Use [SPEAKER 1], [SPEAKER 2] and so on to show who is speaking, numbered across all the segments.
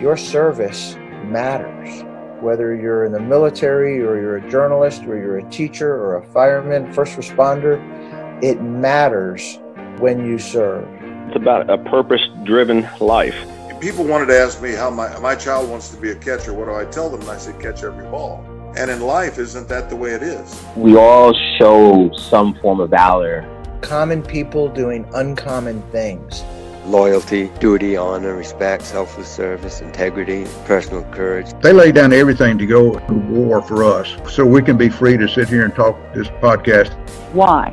[SPEAKER 1] your service matters. Whether you're in the military or you're a journalist or you're a teacher or a fireman, first responder, it matters when you serve.
[SPEAKER 2] It's about a purpose driven life.
[SPEAKER 3] People wanted to ask me how my, my child wants to be a catcher. What do I tell them? And I say, catch every ball. And in life, isn't that the way it is?
[SPEAKER 4] We all show some form of valor.
[SPEAKER 1] Common people doing uncommon things.
[SPEAKER 5] Loyalty, duty, honor, respect, selfless service, integrity, personal courage.
[SPEAKER 6] They lay down everything to go to war for us so we can be free to sit here and talk this podcast.
[SPEAKER 7] Why?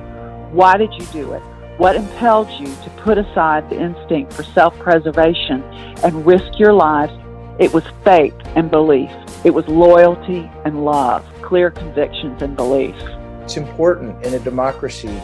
[SPEAKER 7] Why did you do it? What impelled you to put aside the instinct for self preservation and risk your lives? It was faith and belief. It was loyalty and love, clear convictions and beliefs.
[SPEAKER 1] It's important in a democracy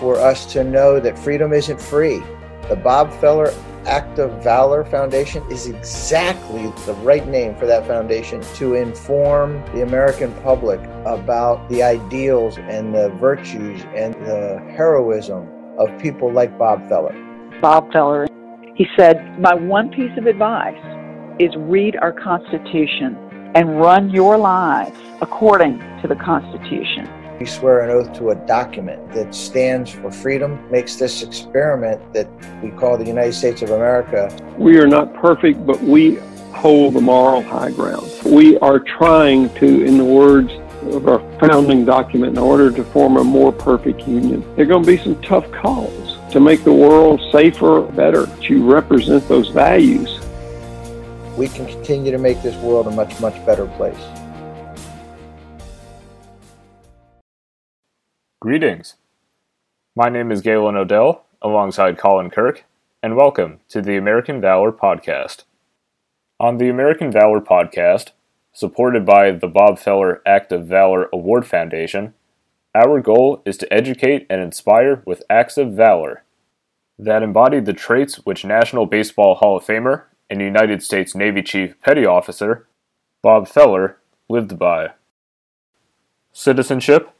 [SPEAKER 1] for us to know that freedom isn't free. The Bob Feller Act of Valor Foundation is exactly the right name for that foundation to inform the American public about the ideals and the virtues and the heroism of people like Bob Feller.
[SPEAKER 7] Bob Feller, he said, My one piece of advice is read our Constitution and run your lives according to the Constitution.
[SPEAKER 1] We swear an oath to a document that stands for freedom, makes this experiment that we call the United States of America.
[SPEAKER 2] We are not perfect, but we hold the moral high ground. We are trying to, in the words of our founding document, in order to form a more perfect union, there are going to be some tough calls to make the world safer, better, to represent those values.
[SPEAKER 1] We can continue to make this world a much, much better place.
[SPEAKER 8] Greetings. My name is Galen Odell, alongside Colin Kirk, and welcome to the American Valor Podcast. On the American Valor Podcast, supported by the Bob Feller Act of Valor Award Foundation, our goal is to educate and inspire with acts of valor that embody the traits which National Baseball Hall of Famer and United States Navy Chief Petty Officer Bob Feller lived by. Citizenship,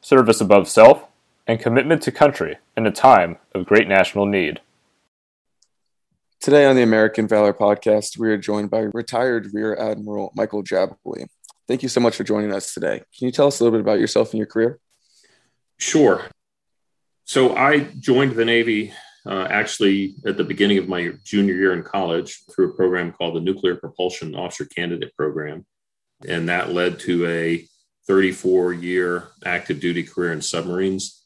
[SPEAKER 8] service above self, and commitment to country in a time of great national need.
[SPEAKER 9] Today on the American Valor podcast, we are joined by retired Rear Admiral Michael Jabaley. Thank you so much for joining us today. Can you tell us a little bit about yourself and your career?
[SPEAKER 10] Sure. So I joined the Navy uh, actually at the beginning of my junior year in college through a program called the Nuclear Propulsion Officer Candidate Program. And that led to a 34 year active duty career in submarines.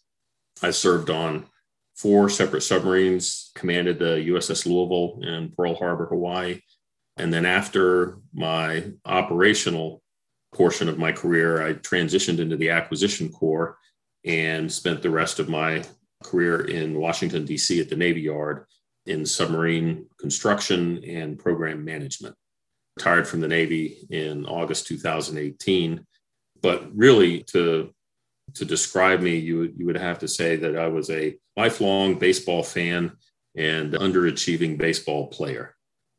[SPEAKER 10] I served on four separate submarines, commanded the USS Louisville in Pearl Harbor, Hawaii. And then after my operational portion of my career, I transitioned into the acquisition corps and spent the rest of my career in Washington, D.C. at the Navy Yard in submarine construction and program management. Retired from the Navy in August 2018 but really to to describe me, you would you would have to say that I was a lifelong baseball fan and underachieving baseball player.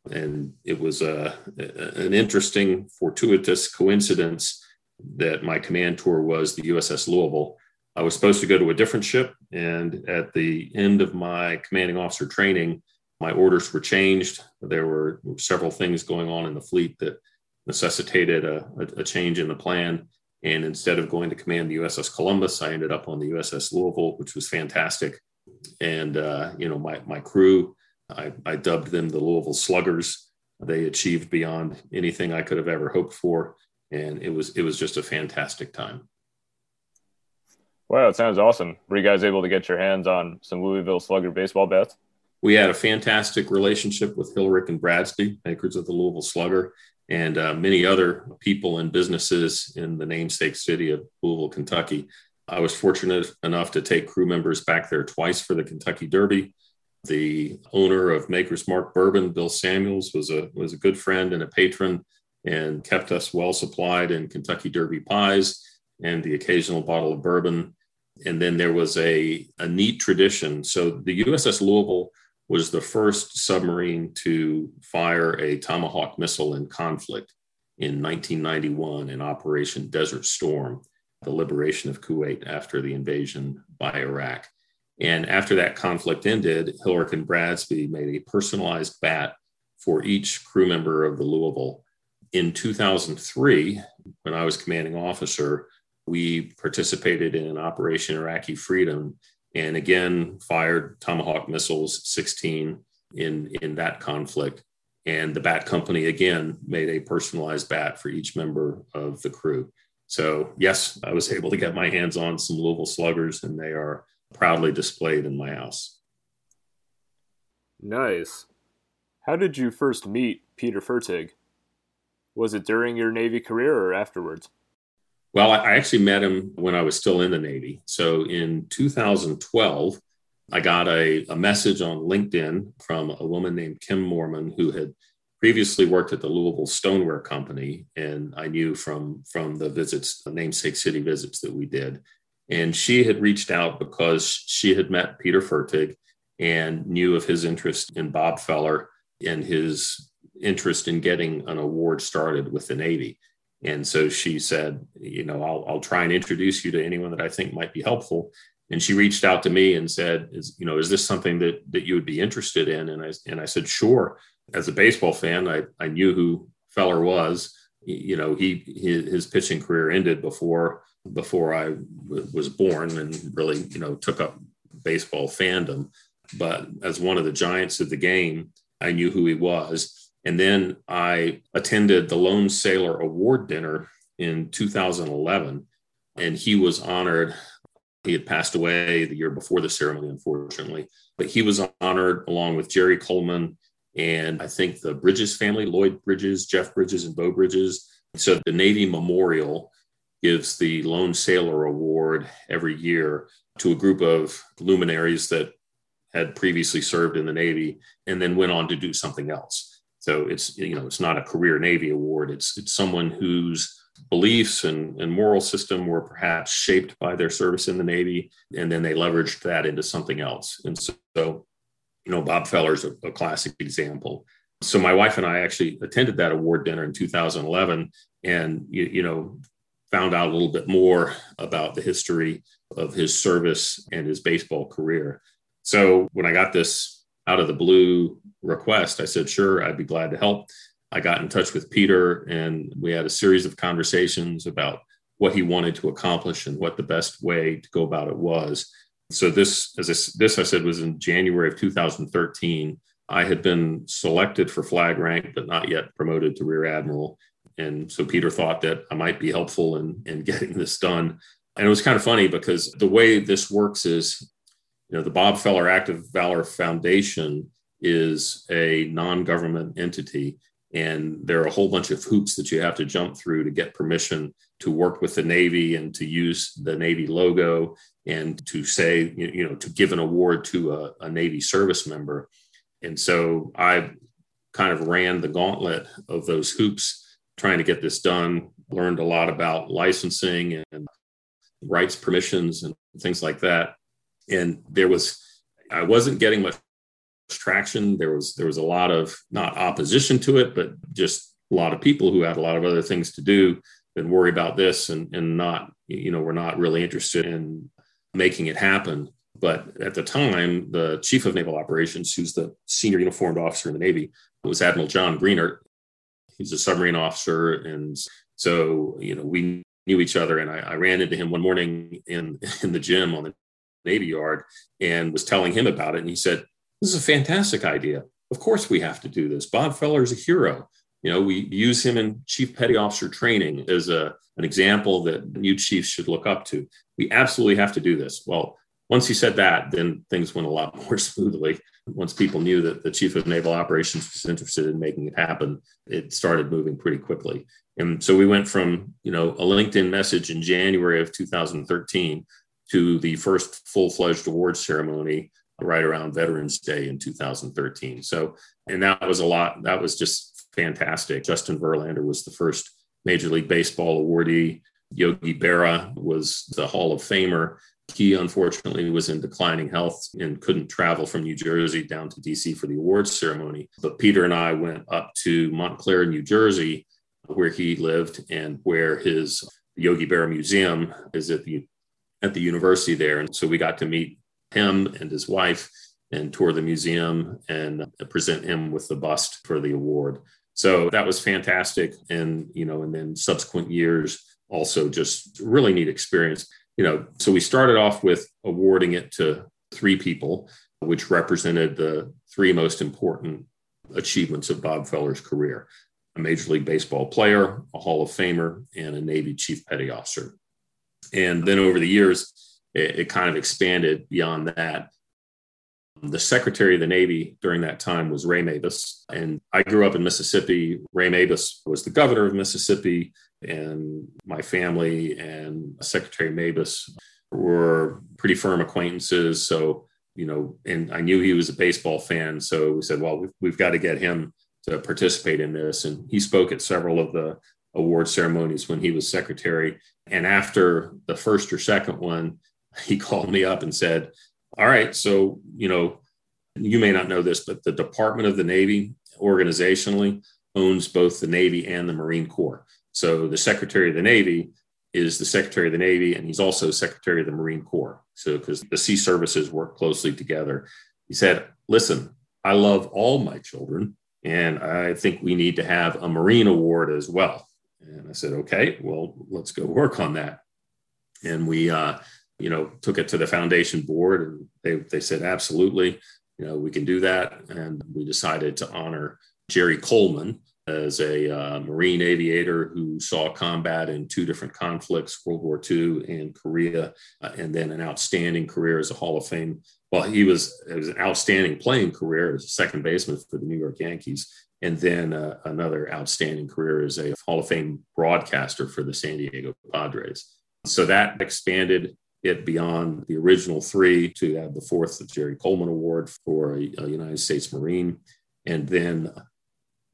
[SPEAKER 10] And it was a, an interesting, fortuitous coincidence that my command tour was the USS Louisville. I was supposed to go to a different ship, and at the end of my commanding officer training, my orders were changed. There were several things going on in the fleet that necessitated a, a, a change in the plan. And instead of going to command the USS Columbus, I ended up on the USS Louisville, which was fantastic. And, uh, you know, my, my crew, I, I dubbed them the Louisville Sluggers. They achieved beyond anything I could have ever hoped for. And it was, it was just a fantastic time.
[SPEAKER 8] Wow, it sounds awesome. Were you guys able to get your hands on some Louisville Slugger baseball bats?
[SPEAKER 10] We had a fantastic relationship with Hillerich and Bradsby, makers of the Louisville Slugger and uh, many other people and businesses in the namesake city of Louisville, Kentucky. I was fortunate enough to take crew members back there twice for the Kentucky Derby. The owner of Maker's Mark Bourbon, Bill Samuels, was a was a good friend and a patron, and kept us well supplied in Kentucky Derby pies and the occasional bottle of bourbon. And then there was a, a neat tradition. So the USS Louisville was the first submarine to fire a Tomahawk missile in conflict in 1991 in Operation Desert Storm, the liberation of Kuwait after the invasion by Iraq. And after that conflict ended, Hillerich and Bradsby made a personalized bat for each crew member of the Louisville. In 2003, when I was commanding officer, we participated in Operation Iraqi Freedom and again fired Tomahawk missiles 16 in, in that conflict. And the bat company again made a personalized bat for each member of the crew. So, yes, I was able to get my hands on some Louisville sluggers, and they are proudly displayed in my house.
[SPEAKER 8] Nice. How did you first meet Peter Fertig? Was it during your Navy career or afterwards?
[SPEAKER 10] Well, I actually met him when I was still in the Navy. So in 2012, I got a, a message on LinkedIn from a woman named Kim Mormon who had previously worked at the Louisville Stoneware Company, and I knew from from the visits, the namesake city visits that we did. And she had reached out because she had met Peter Fertig and knew of his interest in Bob Feller and his interest in getting an award started with the Navy. And so she said, you know, I'll, I'll try and introduce you to anyone that I think might be helpful. And she reached out to me and said, is, you know, is this something that, that you would be interested in? And I, and I said, sure. As a baseball fan, I, I knew who Feller was. You know, he, his, his pitching career ended before, before I w- was born and really, you know, took up baseball fandom. But as one of the giants of the game, I knew who he was and then I attended the Lone Sailor Award dinner in 2011, and he was honored. He had passed away the year before the ceremony, unfortunately, but he was honored along with Jerry Coleman and I think the Bridges family, Lloyd Bridges, Jeff Bridges, and Beau Bridges. So the Navy Memorial gives the Lone Sailor Award every year to a group of luminaries that had previously served in the Navy and then went on to do something else. So it's you know it's not a career Navy award. It's it's someone whose beliefs and, and moral system were perhaps shaped by their service in the Navy, and then they leveraged that into something else. And so, you know, Bob Feller's a, a classic example. So my wife and I actually attended that award dinner in 2011, and you, you know found out a little bit more about the history of his service and his baseball career. So when I got this out of the blue request, I said, sure, I'd be glad to help. I got in touch with Peter and we had a series of conversations about what he wanted to accomplish and what the best way to go about it was. So this, as I, this I said, was in January of 2013. I had been selected for flag rank, but not yet promoted to rear admiral. And so Peter thought that I might be helpful in, in getting this done. And it was kind of funny because the way this works is you know, the Bob Feller Act of Valor Foundation is a non-government entity, and there are a whole bunch of hoops that you have to jump through to get permission to work with the Navy and to use the Navy logo and to say, you know, to give an award to a, a Navy service member. And so I kind of ran the gauntlet of those hoops trying to get this done, learned a lot about licensing and rights permissions and things like that and there was I wasn't getting much traction. There was there was a lot of not opposition to it, but just a lot of people who had a lot of other things to do and worry about this and and not you know were not really interested in making it happen. But at the time, the chief of naval operations, who's the senior uniformed officer in the Navy, was Admiral John Greenert. He's a submarine officer, and so you know we knew each other. And I, I ran into him one morning in in the gym on the Navy Yard and was telling him about it. And he said, This is a fantastic idea. Of course, we have to do this. Bob Feller is a hero. You know, we use him in chief petty officer training as a, an example that new chiefs should look up to. We absolutely have to do this. Well, once he said that, then things went a lot more smoothly. Once people knew that the chief of naval operations was interested in making it happen, it started moving pretty quickly. And so we went from, you know, a LinkedIn message in January of 2013 to the first full fledged award ceremony right around Veterans Day in 2013. So, and that was a lot, that was just fantastic. Justin Verlander was the first Major League Baseball awardee. Yogi Berra was the Hall of Famer. He unfortunately was in declining health and couldn't travel from New Jersey down to DC for the awards ceremony. But Peter and I went up to Montclair, New Jersey, where he lived and where his Yogi Berra Museum is at the at the university there. And so we got to meet him and his wife and tour the museum and present him with the bust for the award. So that was fantastic. And, you know, and then subsequent years, also just really neat experience. You know, so we started off with awarding it to three people, which represented the three most important achievements of Bob Feller's career a Major League Baseball player, a Hall of Famer, and a Navy Chief Petty Officer. And then over the years, it, it kind of expanded beyond that. The Secretary of the Navy during that time was Ray Mabus. And I grew up in Mississippi. Ray Mabus was the governor of Mississippi, and my family and Secretary Mabus were pretty firm acquaintances. So you know, and I knew he was a baseball fan. So we said, well, we've, we've got to get him to participate in this. And he spoke at several of the award ceremonies when he was secretary. And after the first or second one, he called me up and said, all right, so, you know, you may not know this, but the Department of the Navy organizationally owns both the Navy and the Marine Corps. So the Secretary of the Navy is the Secretary of the Navy, and he's also Secretary of the Marine Corps. So, because the sea services work closely together, he said, Listen, I love all my children, and I think we need to have a Marine Award as well. I said, Okay, well, let's go work on that. And we, uh, you know, took it to the foundation board, and they, they said, Absolutely, you know, we can do that. And we decided to honor Jerry Coleman, as a uh, Marine aviator who saw combat in two different conflicts, World War II and Korea, uh, and then an outstanding career as a Hall of Fame. Well, he was it was an outstanding playing career as a second baseman for the New York Yankees, and then uh, another outstanding career as a Hall of Fame broadcaster for the San Diego Padres. So that expanded it beyond the original three to have the fourth the Jerry Coleman Award for a, a United States Marine. And then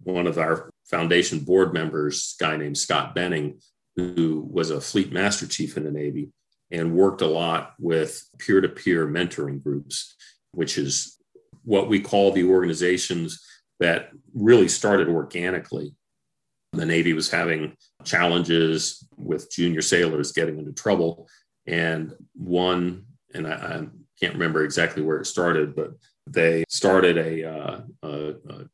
[SPEAKER 10] one of our foundation board members, guy named Scott Benning, who was a fleet master chief in the Navy and worked a lot with peer to peer mentoring groups, which is what we call the organizations that really started organically. The Navy was having challenges with junior sailors getting into trouble. And one, and I, I can't remember exactly where it started, but they started a, uh, a, a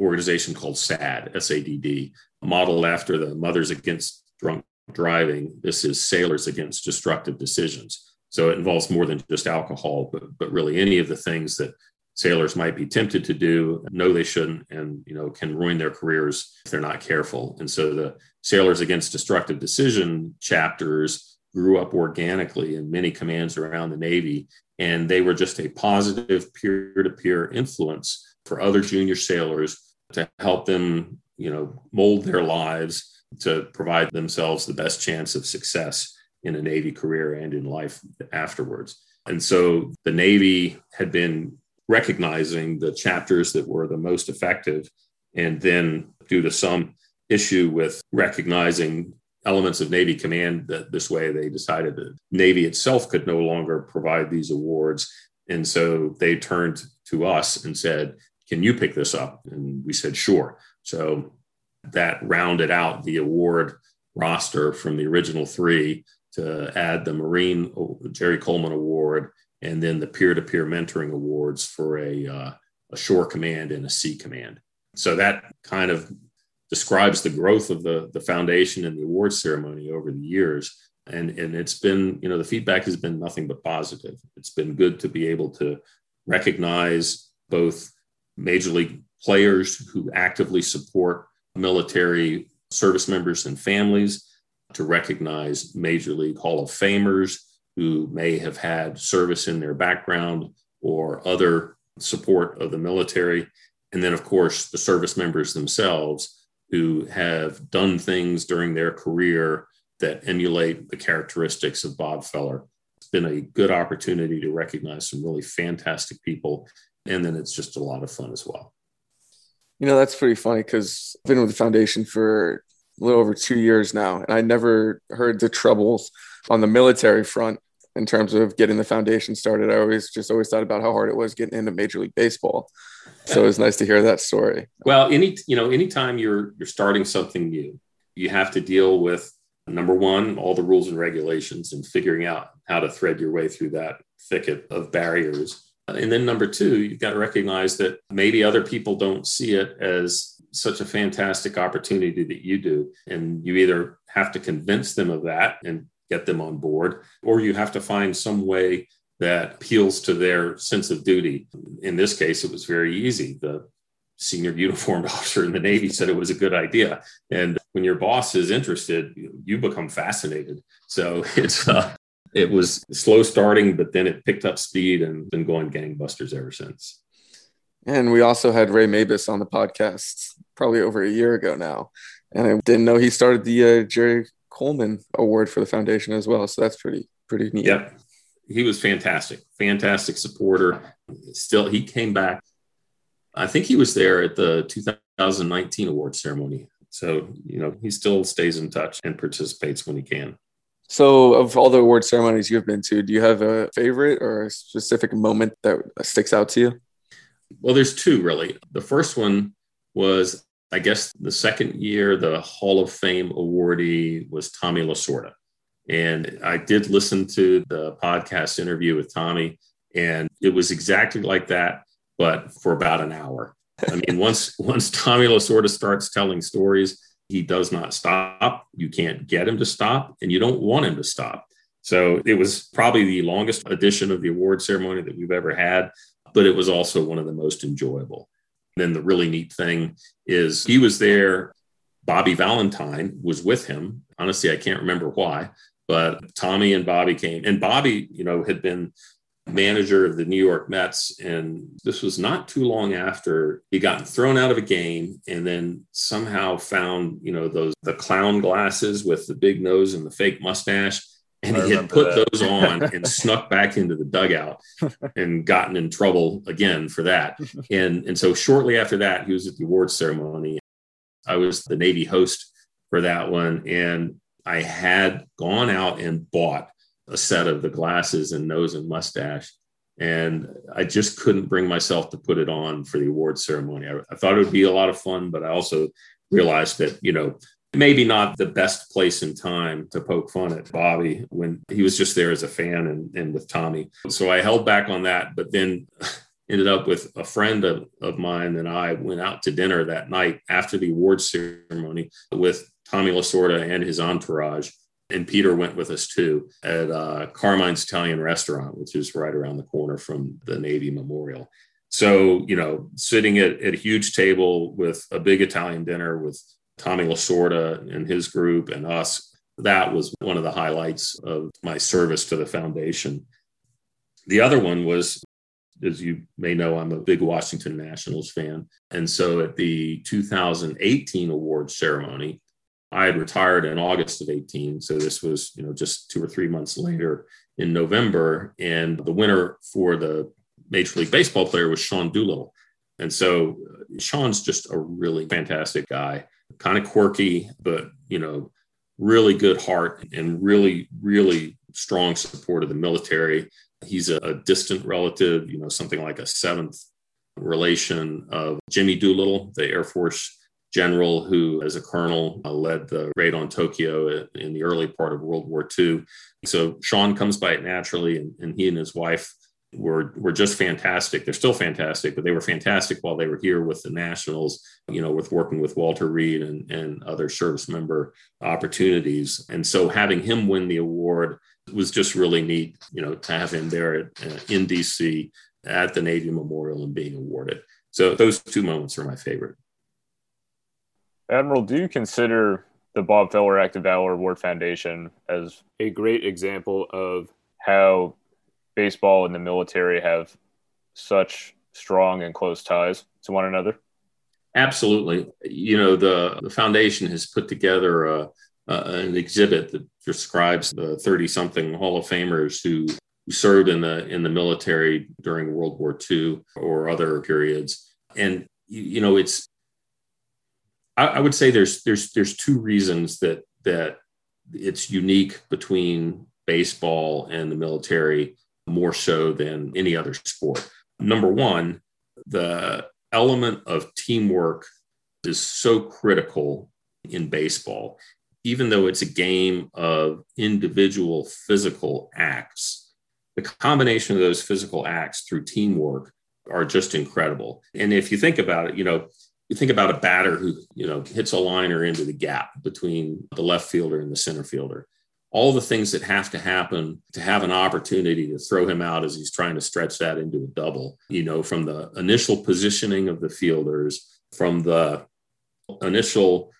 [SPEAKER 10] organization called SAD, SADD, modeled after the Mothers Against Drunk Driving. This is Sailors Against Destructive Decisions. So it involves more than just alcohol, but, but really any of the things that sailors might be tempted to do, know they shouldn't, and you know can ruin their careers if they're not careful. And so the Sailors Against Destructive Decision chapters grew up organically in many commands around the Navy, and they were just a positive peer-to-peer influence for other junior sailors to help them, you know, mold their lives to provide themselves the best chance of success in a Navy career and in life afterwards. And so the Navy had been recognizing the chapters that were the most effective. And then, due to some issue with recognizing elements of Navy command that this way, they decided that Navy itself could no longer provide these awards. And so they turned to us and said, can you pick this up? And we said, sure. So that rounded out the award roster from the original three to add the Marine Jerry Coleman Award and then the peer-to-peer mentoring awards for a, uh, a shore command and a sea command. So that kind of describes the growth of the, the foundation and the award ceremony over the years. And, and it's been, you know, the feedback has been nothing but positive. It's been good to be able to recognize both major league players who actively support military service members and families, to recognize Major League Hall of Famers who may have had service in their background or other support of the military. And then, of course, the service members themselves who have done things during their career that emulate the characteristics of Bob Feller. It's been a good opportunity to recognize some really fantastic people and then it's just a lot of fun as well.
[SPEAKER 9] You know, that's pretty funny because I've been with the foundation for a little over two years now, and I never heard the troubles on the military front in terms of getting the foundation started. I always just always thought about how hard it was getting into Major League Baseball. So it was nice to hear that story.
[SPEAKER 10] Well, any you know, anytime you're you're starting something new, you have to deal with number one, all the rules and regulations and figuring out how to thread your way through that thicket of barriers And then number two, you've got to recognize that maybe other people don't see it as such a fantastic opportunity that you do. And you either have to convince them of that and get them on board, or you have to find some way that appeals to their sense of duty. In this case, it was very easy. The senior uniformed officer in the Navy said it was a good idea. And when your boss is interested, you become fascinated. So it's, uh, it was slow starting, but then it picked up speed and been going gangbusters ever since.
[SPEAKER 9] And we also had Ray Mabus on the podcast probably over a year ago now. And I didn't know he started the uh, Jerry Coleman Award for the foundation as well. So that's pretty, pretty neat.
[SPEAKER 10] Yep. He was fantastic, fantastic supporter. Still, he came back. I think he was there at the 2019 award ceremony. So, you know, he still stays in touch and participates when he can.
[SPEAKER 9] So, of all the award ceremonies you've been to, do you have a favorite or a specific moment that sticks out to you?
[SPEAKER 10] Well, there's two really. The first one was, I guess, the second year the Hall of Fame awardee was Tommy Lasorda. And I did listen to the podcast interview with Tommy, and it was exactly like that, but for about an hour. I mean, once once Tommy Lasorda starts telling stories, he does not stop. You can't get him to stop, and you don't want him to stop. So it was probably the longest edition of the award ceremony that we've ever had, but it was also one of the most enjoyable. And then the really neat thing is he was there. Bobby Valentine was with him. Honestly, I can't remember why, but Tommy and Bobby came. And Bobby, you know, had been manager of the New York Mets. And this was not too long after he got thrown out of a game and then somehow found, you know, those the clown glasses with the big nose and the fake mustache. And I he had put that. those on and snuck back into the dugout and gotten in trouble again for that. And, and so shortly after that, he was at the awards ceremony. I was the Navy host for that one. And I had gone out and bought a set of the glasses and nose and mustache. And I just couldn't bring myself to put it on for the awards ceremony. I, I thought it would be a lot of fun, but I also realized that, you know, maybe not the best place and time to poke fun at Bobby when he was just there as a fan and, and with Tommy. So I held back on that, but then ended up with a friend of, of mine and I went out to dinner that night after the awards ceremony with Tommy Lasorda and his entourage and Peter went with us too at uh, Carmine's Italian Restaurant, which is right around the corner from the Navy Memorial. So, you know, sitting at, at a huge table with a big Italian dinner with Tommy Lasorda and his group and us, that was one of the highlights of my service to the foundation. The other one was, as you may know, I'm a big Washington Nationals fan. And so at the 2018 award ceremony, I had retired in August of 18. So this was, you know, just two or three months later in November. And the winner for the Major League Baseball player was Sean Doolittle. And so uh, Sean's just a really fantastic guy, kind of quirky, but, you know, really good heart and really, really strong support of the military. He's a, distant relative, you know, something like a seventh relation of Jimmy Doolittle, the Air Force general who, as a colonel, uh, led the raid on Tokyo in the early part of World War II. So Sean comes by it naturally, and, and he and his wife were were just fantastic. They're still fantastic, but they were fantastic while they were here with the Nationals, you know, with working with Walter Reed and, and other service member opportunities. And so having him win the award was just really neat, you know, to have him there at, uh, in DC at the Navy Memorial and being awarded. So those two moments are my favorite.
[SPEAKER 8] Admiral, do you consider the Bob Feller Act of Valor Award Foundation as a great example of how baseball and the military have such strong and close ties to one another?
[SPEAKER 10] Absolutely. You know, the, the foundation has put together a, an exhibit that describes the 30 something Hall of Famers who served in the in the military during World War II or other periods. And you know, it's I, I would say there's there's there's two reasons that that it's unique between baseball and the military more so than any other sport. Number one, the element of teamwork is so critical in baseball. Even though it's a game of individual physical acts, the combination of those physical acts through teamwork are just incredible. And if you think about it, you know, you think about a batter who, you know, hits a liner into the gap between the left fielder and the center fielder. All the things that have to happen to have an opportunity to throw him out as he's trying to stretch that into a double, you know, from the initial positioning of the fielders, from the initial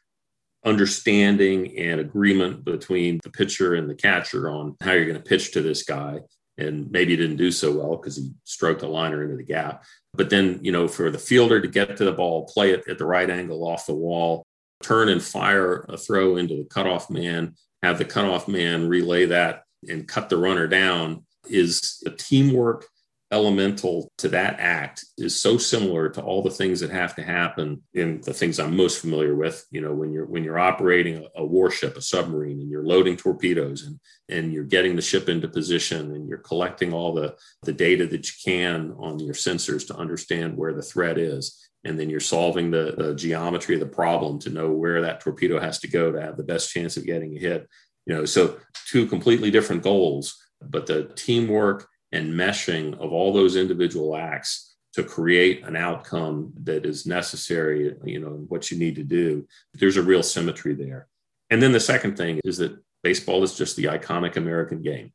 [SPEAKER 10] understanding and agreement between the pitcher and the catcher on how you're going to pitch to this guy and maybe he didn't do so well because he stroked a liner into the gap. But then, you know, for the fielder to get to the ball, play it at the right angle off the wall, turn and fire a throw into the cutoff man, have the cutoff man relay that and cut the runner down is a teamwork elemental to that act is so similar to all the things that have to happen in the things I'm most familiar with. You know, when you're when you're operating a, a, warship, a submarine, and you're loading torpedoes and and you're getting the ship into position and you're collecting all the the data that you can on your sensors to understand where the threat is. And then you're solving the, the geometry of the problem to know where that torpedo has to go to have the best chance of getting a hit. You know, so two completely different goals, but the teamwork and meshing of all those individual acts to create an outcome that is necessary, you know, what you need to do. There's a real symmetry there. And then the second thing is that baseball is just the iconic American game,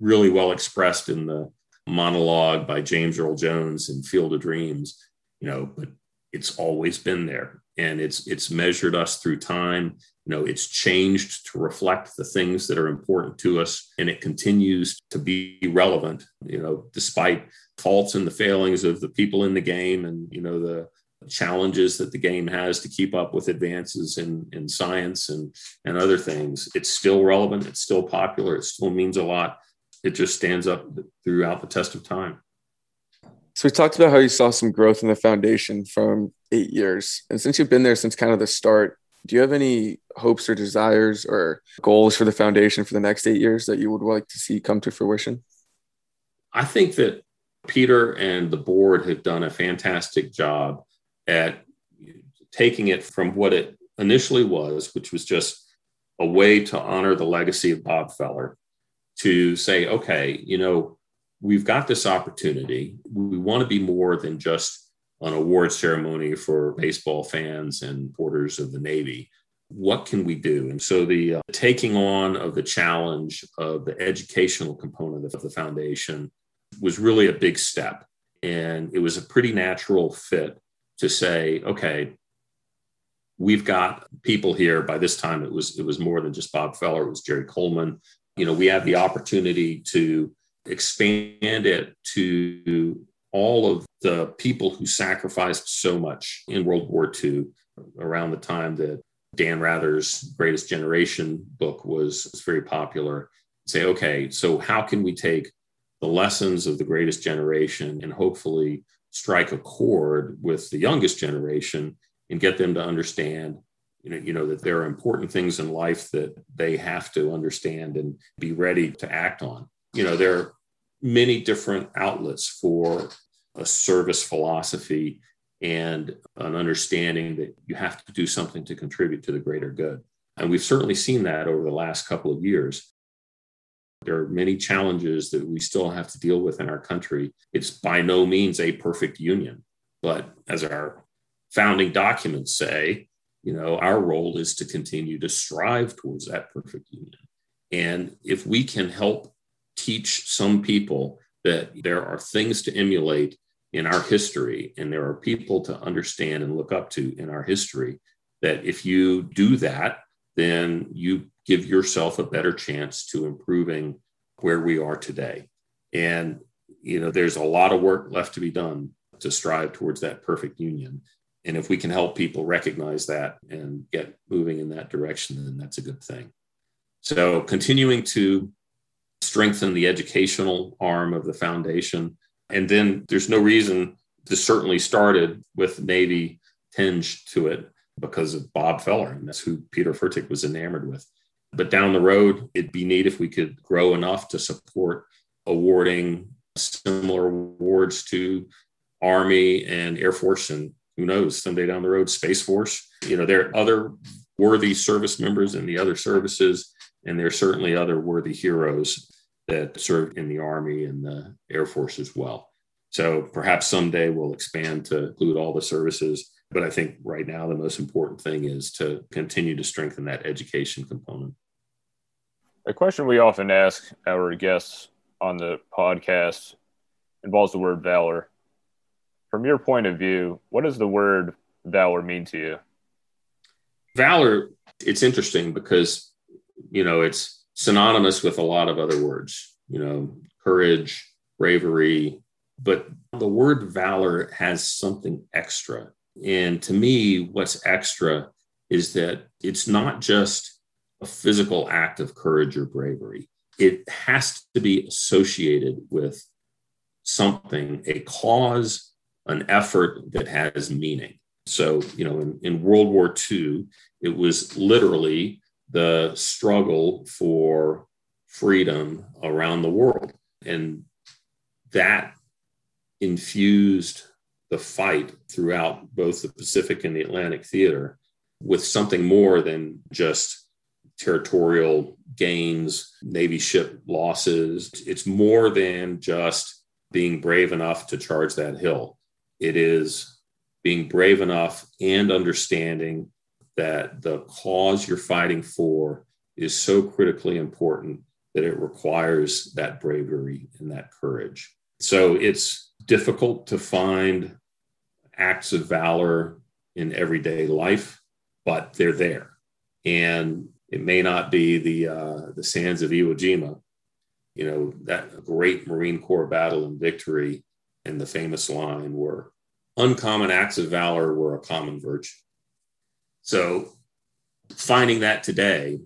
[SPEAKER 10] really well expressed in the monologue by James Earl Jones in Field of Dreams, you know, but it's always been there. And it's it's measured us through time. You know it's changed to reflect the things that are important to us. And it continues to be relevant you know despite faults and the failings of the people in the game and you know the challenges that the game has to keep up with advances in, in science and, and other things. It's still relevant. It's still popular. It still means a lot. It just stands up throughout the test of time
[SPEAKER 9] so we talked about how you saw some growth in the foundation from eight years and since you've been there since kind of the start do you have any hopes or desires or goals for the foundation for the next eight years that you would like to see come to fruition?
[SPEAKER 10] I think that Peter and the board have done a fantastic job at taking it from what it initially was, which was just a way to honor the legacy of Bob Feller, to say, okay, you know, we've got this opportunity. We want to be more than just an award ceremony for baseball fans and porters of the Navy. What can we do? And so the uh, taking on of the challenge of the educational component of the foundation was really a big step. And it was a pretty natural fit to say, okay, we've got people here. By this time, it was it was more than just Bob Feller. It was Jerry Coleman. You know, we have the opportunity to expand it to all of the people who sacrificed so much in World War II around the time that Dan Rather's Greatest Generation book was, was very popular. Say, okay, so how can we take the lessons of the greatest generation and hopefully strike a chord with the youngest generation and get them to understand you know, you know that there are important things in life that they have to understand and be ready to act on. You know, there are many different outlets for a service philosophy and an understanding that you have to do something to contribute to the greater good. And we've certainly seen that over the last couple of years. There are many challenges that we still have to deal with in our country. It's by no means a perfect union, but as our founding documents say, you know, our role is to continue to strive towards that perfect union. And if we can help teach some people that there are things to emulate in our history, and there are people to understand and look up to in our history, that if you do that, then you give yourself a better chance to improving where we are today. And, you know, there's a lot of work left to be done to strive towards that perfect union. And if we can help people recognize that and get moving in that direction, then that's a good thing. So, continuing to strengthen the educational arm of the foundation and then there's no reason this certainly started with Navy tinge to it because of Bob Feller, and that's who Peter Fertig was enamored with. But down the road, it'd be neat if we could grow enough to support awarding similar awards to Army and Air Force, and who knows, someday down the road, Space Force. You know, there are other worthy service members in the other services, and there are certainly other worthy heroes that served in the Army and the Air Force as well. So perhaps someday we'll expand to include all the services. But I think right now the most important thing is to continue to strengthen that education component.
[SPEAKER 8] A question we often ask our guests on the podcast involves the word valor. From your point of view, what does the word valor mean to you?
[SPEAKER 10] Valor, it's interesting because, you know, it's synonymous with a lot of other words, you know, courage, bravery, but the word valor has something extra. And to me, what's extra is that it's not just a physical act of courage or bravery, it has to be associated with something, a cause, an effort that has meaning. So, you know, in, in World War II, it was literally the struggle for freedom around the world. And that infused the fight throughout both the Pacific and the Atlantic theater with something more than just territorial gains, Navy ship losses. It's more than just being brave enough to charge that hill. It is being brave enough and understanding that the cause you're fighting for is so critically important that it requires that bravery and that courage. So it's difficult to find acts of valor in everyday life, but they're there. And it may not be the uh, the sands of Iwo Jima, you know, that great Marine Corps battle and victory, and the famous line were uncommon acts of valor were a common virtue. So finding that today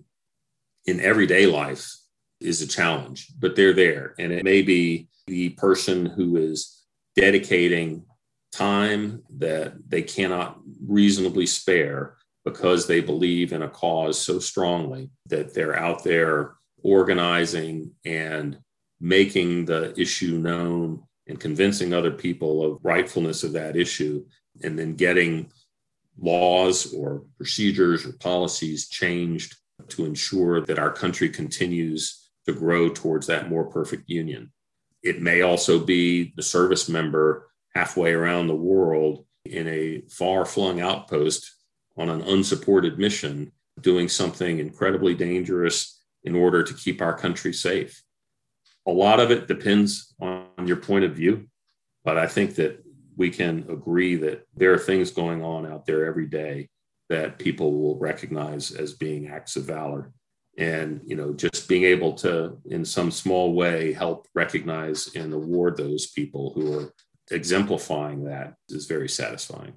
[SPEAKER 10] in everyday life is a challenge, but they're there. And it may be the person who is dedicating time that they cannot reasonably spare because they believe in a cause so strongly that they're out there organizing and making the issue known and convincing other people of rightfulness of that issue and then getting laws or procedures or policies changed to ensure that our country continues to grow towards that more perfect union. It may also be the service member halfway around the world in a far flung outpost on an unsupported mission, doing something incredibly dangerous in order to keep our country safe. A lot of it depends on your point of view, but I think that we can agree that there are things going on out there every day that people will recognize as being acts of valor. And you know just being able to in some small way help recognize and award those people who are exemplifying that is very satisfying.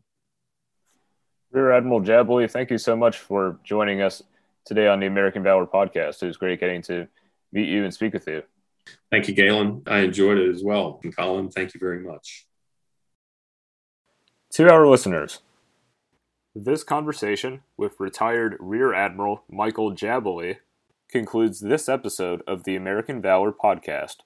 [SPEAKER 8] Rear admiral jabaley thank you so much for joining us today on the american valor podcast. It was great getting to meet you and speak with you.
[SPEAKER 10] Thank you galen. I enjoyed it as well. And colin thank you very much
[SPEAKER 8] to our listeners, this conversation with retired Rear Admiral Michael Jabaley concludes this episode of the American Valor podcast.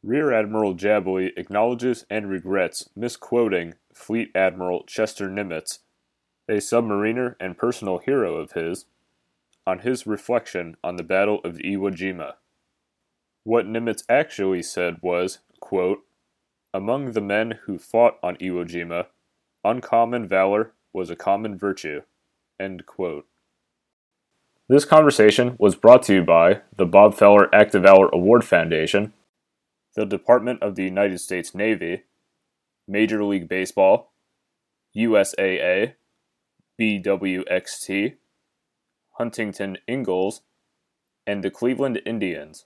[SPEAKER 8] Rear Admiral Jabaley acknowledges and regrets misquoting Fleet Admiral Chester Nimitz, a submariner and personal hero of his, on his reflection on the Battle of Iwo Jima. What Nimitz actually said was, quote, among the men who fought on Iwo Jima, uncommon valor was a common virtue. This conversation was brought to you by the Bob Feller Act of Valor Award Foundation, the Department of the United States Navy, Major League Baseball, USAA, BWXT, Huntington Ingalls, and the Cleveland Indians.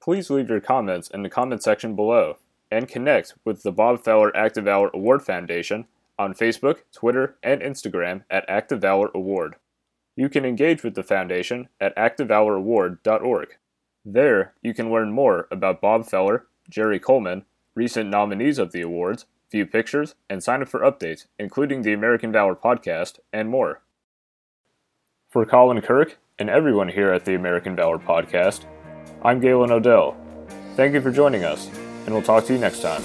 [SPEAKER 8] Please leave your comments in the comment section below and connect with the Bob Feller Act of Valor Award Foundation on Facebook, Twitter, and Instagram at Act of Valor Award. You can engage with the foundation at actofvaloraward.org. There, you can learn more about Bob Feller, Jerry Coleman, recent nominees of the awards, view pictures, and sign up for updates, including the American Valor podcast, and more. For Colin Kirk and everyone here at the American Valor podcast, I'm Galen Odell. Thank you for joining us, and we'll talk to you next time.